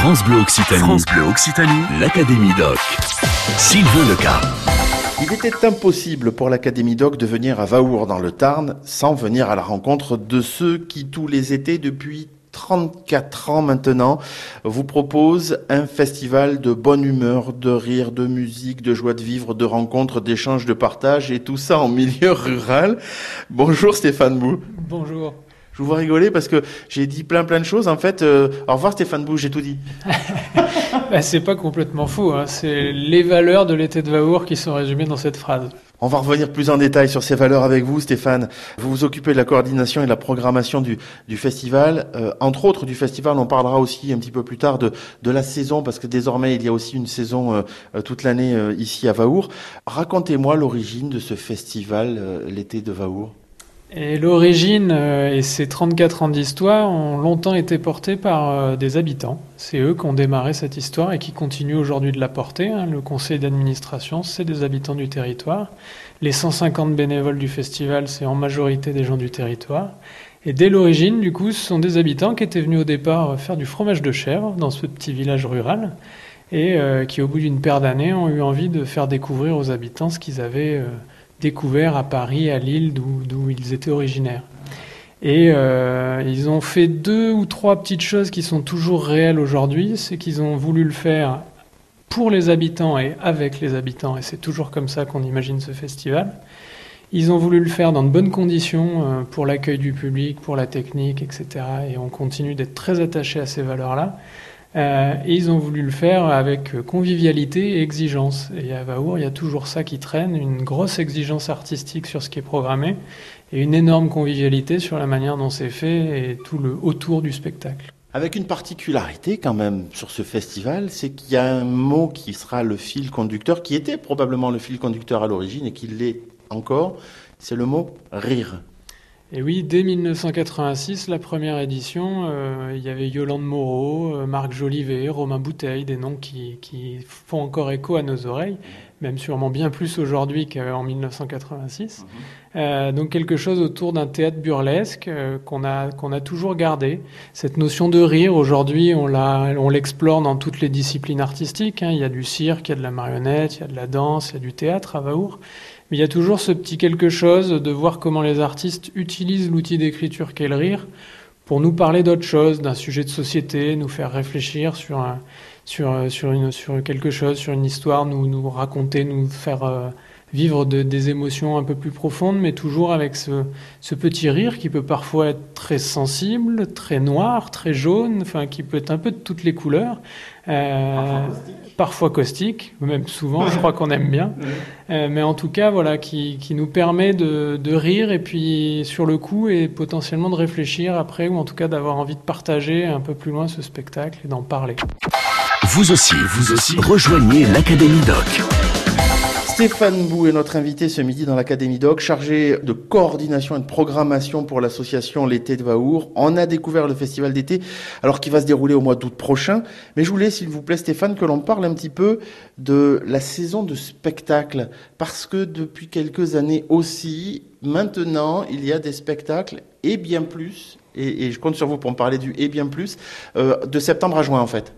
France Bleu Occitanie. France Bleu Occitanie. L'Académie Doc. Sylvain Leca. Il était impossible pour l'Académie Doc de venir à Vaour dans le Tarn sans venir à la rencontre de ceux qui tous les étés depuis 34 ans maintenant, vous proposent un festival de bonne humeur, de rire, de musique, de joie de vivre, de rencontres, d'échanges, de partage et tout ça en milieu rural. Bonjour Stéphane Bou. Bonjour. Je vous vois rigoler parce que j'ai dit plein plein de choses. En fait, euh, au revoir Stéphane Bou, j'ai tout dit. bah, c'est pas complètement faux. Hein. C'est les valeurs de l'été de Vaour qui sont résumées dans cette phrase. On va revenir plus en détail sur ces valeurs avec vous, Stéphane. Vous vous occupez de la coordination et de la programmation du, du festival. Euh, entre autres du festival, on parlera aussi un petit peu plus tard de, de la saison, parce que désormais, il y a aussi une saison euh, euh, toute l'année ici à Vaour. Racontez-moi l'origine de ce festival, l'été de Vaour. Et l'origine et ces 34 ans d'histoire ont longtemps été portés par des habitants. C'est eux qui ont démarré cette histoire et qui continuent aujourd'hui de la porter. Hein. Le conseil d'administration, c'est des habitants du territoire. Les 150 bénévoles du festival, c'est en majorité des gens du territoire. Et dès l'origine, du coup, ce sont des habitants qui étaient venus au départ faire du fromage de chèvre dans ce petit village rural et qui, au bout d'une paire d'années, ont eu envie de faire découvrir aux habitants ce qu'ils avaient découvert à Paris, à Lille, d'où ils étaient originaires. Et euh, ils ont fait deux ou trois petites choses qui sont toujours réelles aujourd'hui. C'est qu'ils ont voulu le faire pour les habitants et avec les habitants. Et c'est toujours comme ça qu'on imagine ce festival. Ils ont voulu le faire dans de bonnes conditions euh, pour l'accueil du public, pour la technique, etc. Et on continue d'être très attaché à ces valeurs-là. Euh, et ils ont voulu le faire avec convivialité et exigence. Et à Vaour, il y a toujours ça qui traîne, une grosse exigence artistique sur ce qui est programmé et une énorme convivialité sur la manière dont c'est fait et tout le autour du spectacle. Avec une particularité quand même sur ce festival, c'est qu'il y a un mot qui sera le fil conducteur, qui était probablement le fil conducteur à l'origine et qui l'est encore, c'est le mot rire. Et oui, dès 1986, la première édition, euh, il y avait Yolande Moreau, euh, Marc Jolivet, Romain Bouteille, des noms qui, qui, font encore écho à nos oreilles, même sûrement bien plus aujourd'hui qu'en 1986. Mhm. Euh, donc quelque chose autour d'un théâtre burlesque euh, qu'on a, qu'on a toujours gardé. Cette notion de rire, aujourd'hui, on, on l'explore dans toutes les disciplines artistiques. Hein. Il y a du cirque, il y a de la marionnette, il y a de la danse, il y a du théâtre à Vaour. Mais il y a toujours ce petit quelque chose de voir comment les artistes utilisent l'outil d'écriture qu'est le rire pour nous parler d'autre chose, d'un sujet de société, nous faire réfléchir sur, sur quelque chose, sur une histoire, nous, nous raconter, nous faire euh, vivre des émotions un peu plus profondes, mais toujours avec ce, ce, petit rire qui peut parfois être très sensible, très noir, très jaune, enfin qui peut être un peu de toutes les couleurs, euh, parfois, caustique. même souvent, je crois qu'on aime bien, euh, mais en tout cas, voilà, qui, qui nous permet de, de, rire et puis sur le coup et potentiellement de réfléchir après, ou en tout cas d'avoir envie de partager un peu plus loin ce spectacle et d'en parler. Vous aussi, vous aussi, rejoignez l'Académie Doc. Stéphane Bou est notre invité ce midi dans l'Académie Doc, chargé de coordination et de programmation pour l'association L'été de Vaour. On a découvert le festival d'été, alors qui va se dérouler au mois d'août prochain. Mais je voulais, s'il vous plaît, Stéphane, que l'on parle un petit peu de la saison de spectacle, parce que depuis quelques années aussi, maintenant, il y a des spectacles et bien plus. Et, je compte sur vous pour me parler du et bien plus euh, de septembre à juin en fait.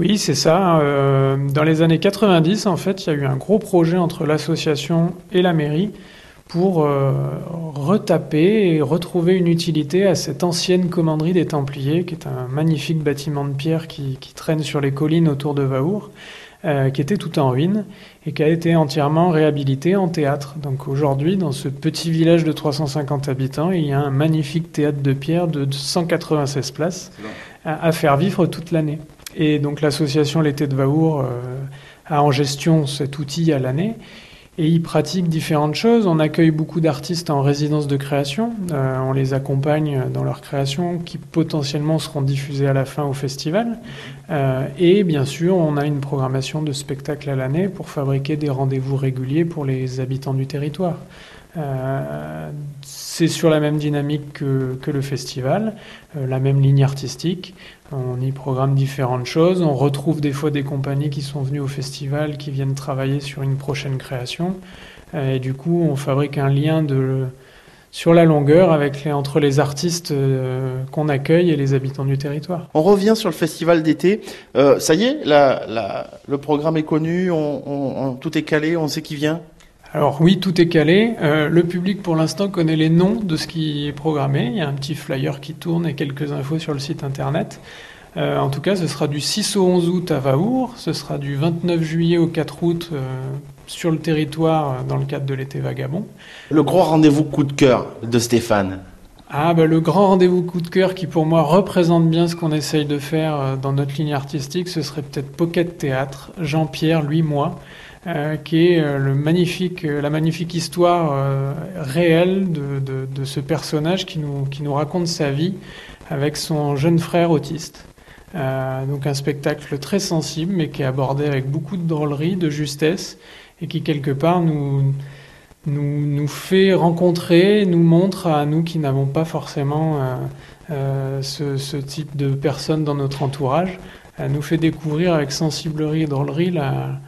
Oui, c'est ça. Euh, dans les années 90, en fait, il y a eu un gros projet entre l'association et la mairie pour euh, retaper et retrouver une utilité à cette ancienne commanderie des Templiers, qui est un magnifique bâtiment de pierre qui, traîne sur les collines autour de Vaour, euh, qui était tout en ruine et qui a été entièrement réhabilité en théâtre. Donc aujourd'hui, dans ce petit village de 350 habitants, il y a un magnifique théâtre de pierre de 196 places à faire vivre toute l'année. Et donc l'association L'été de Vaour euh, a en gestion cet outil à l'année. Et ils pratiquent différentes choses. On accueille beaucoup d'artistes en résidence de création. Euh, on les accompagne dans leur création qui potentiellement seront diffusées à la fin au festival. Euh, et bien sûr, on a une programmation de spectacles à l'année pour fabriquer des rendez-vous réguliers pour les habitants du territoire. Euh, c'est sur la même dynamique que, le festival, euh, la même ligne artistique. On y programme différentes choses. On retrouve des fois des compagnies qui sont venues au festival, qui viennent travailler sur une prochaine création. Euh, et du coup, on fabrique un lien sur la longueur entre les artistes qu'on accueille et les habitants du territoire. On revient sur le festival d'été. Ça y est, le programme est connu, on, on, tout est calé, on sait qui vient? Alors oui, tout est calé. Euh, le public pour l'instant connaît les noms de ce qui est programmé. Il y a un petit flyer qui tourne et quelques infos sur le site internet. Euh, en tout cas, ce sera du 6 au 11 août à Vaour, ce sera du 29 juillet au 4 août euh, sur le territoire dans le cadre de l'été vagabond. Le grand rendez-vous coup de cœur de Stéphane ah bah, le grand rendez-vous coup de cœur qui pour moi représente bien ce qu'on essaye de faire dans notre ligne artistique, ce serait peut-être Pocket Théâtre, Jean-Pierre, lui, moi, euh, qui est euh, le magnifique, euh, la magnifique histoire réelle de, de, de, ce personnage qui nous, qui nous raconte sa vie avec son jeune frère autiste. donc un spectacle très sensible, mais qui est abordé avec beaucoup de drôlerie, de justesse, et qui quelque part nous, nous, nous fait rencontrer, nous montre à nous qui n'avons pas forcément euh, ce, ce, type de personnes dans notre entourage, nous fait découvrir avec sensiblerie et drôlerie la,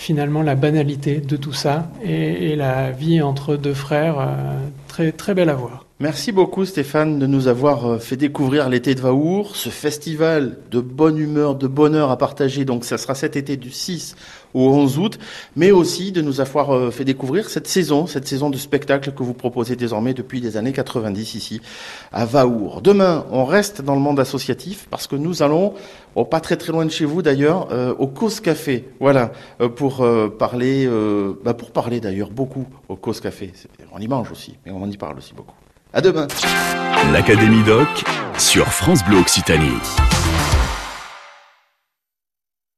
finalement la banalité de tout ça et, et la vie entre deux frères, euh, très, très belle à voir. Merci beaucoup Stéphane de nous avoir euh, fait découvrir l'été de Vaour, ce festival de bonne humeur, de bonheur à partager. Donc ça sera cet été du 6 au 11 août, mais aussi de nous avoir euh, fait découvrir cette saison, cette saison de spectacle que vous proposez désormais depuis les années 90 ici à Vaour. Demain, on reste dans le monde associatif parce que nous allons, oh, pas très très loin de chez vous d'ailleurs, euh, au Cause Café. Voilà, pour parler, bah, pour parler d'ailleurs beaucoup au Cause Café. On y mange aussi, mais on y parle aussi beaucoup. À demain. L'Académie Doc sur France Bleu Occitanie.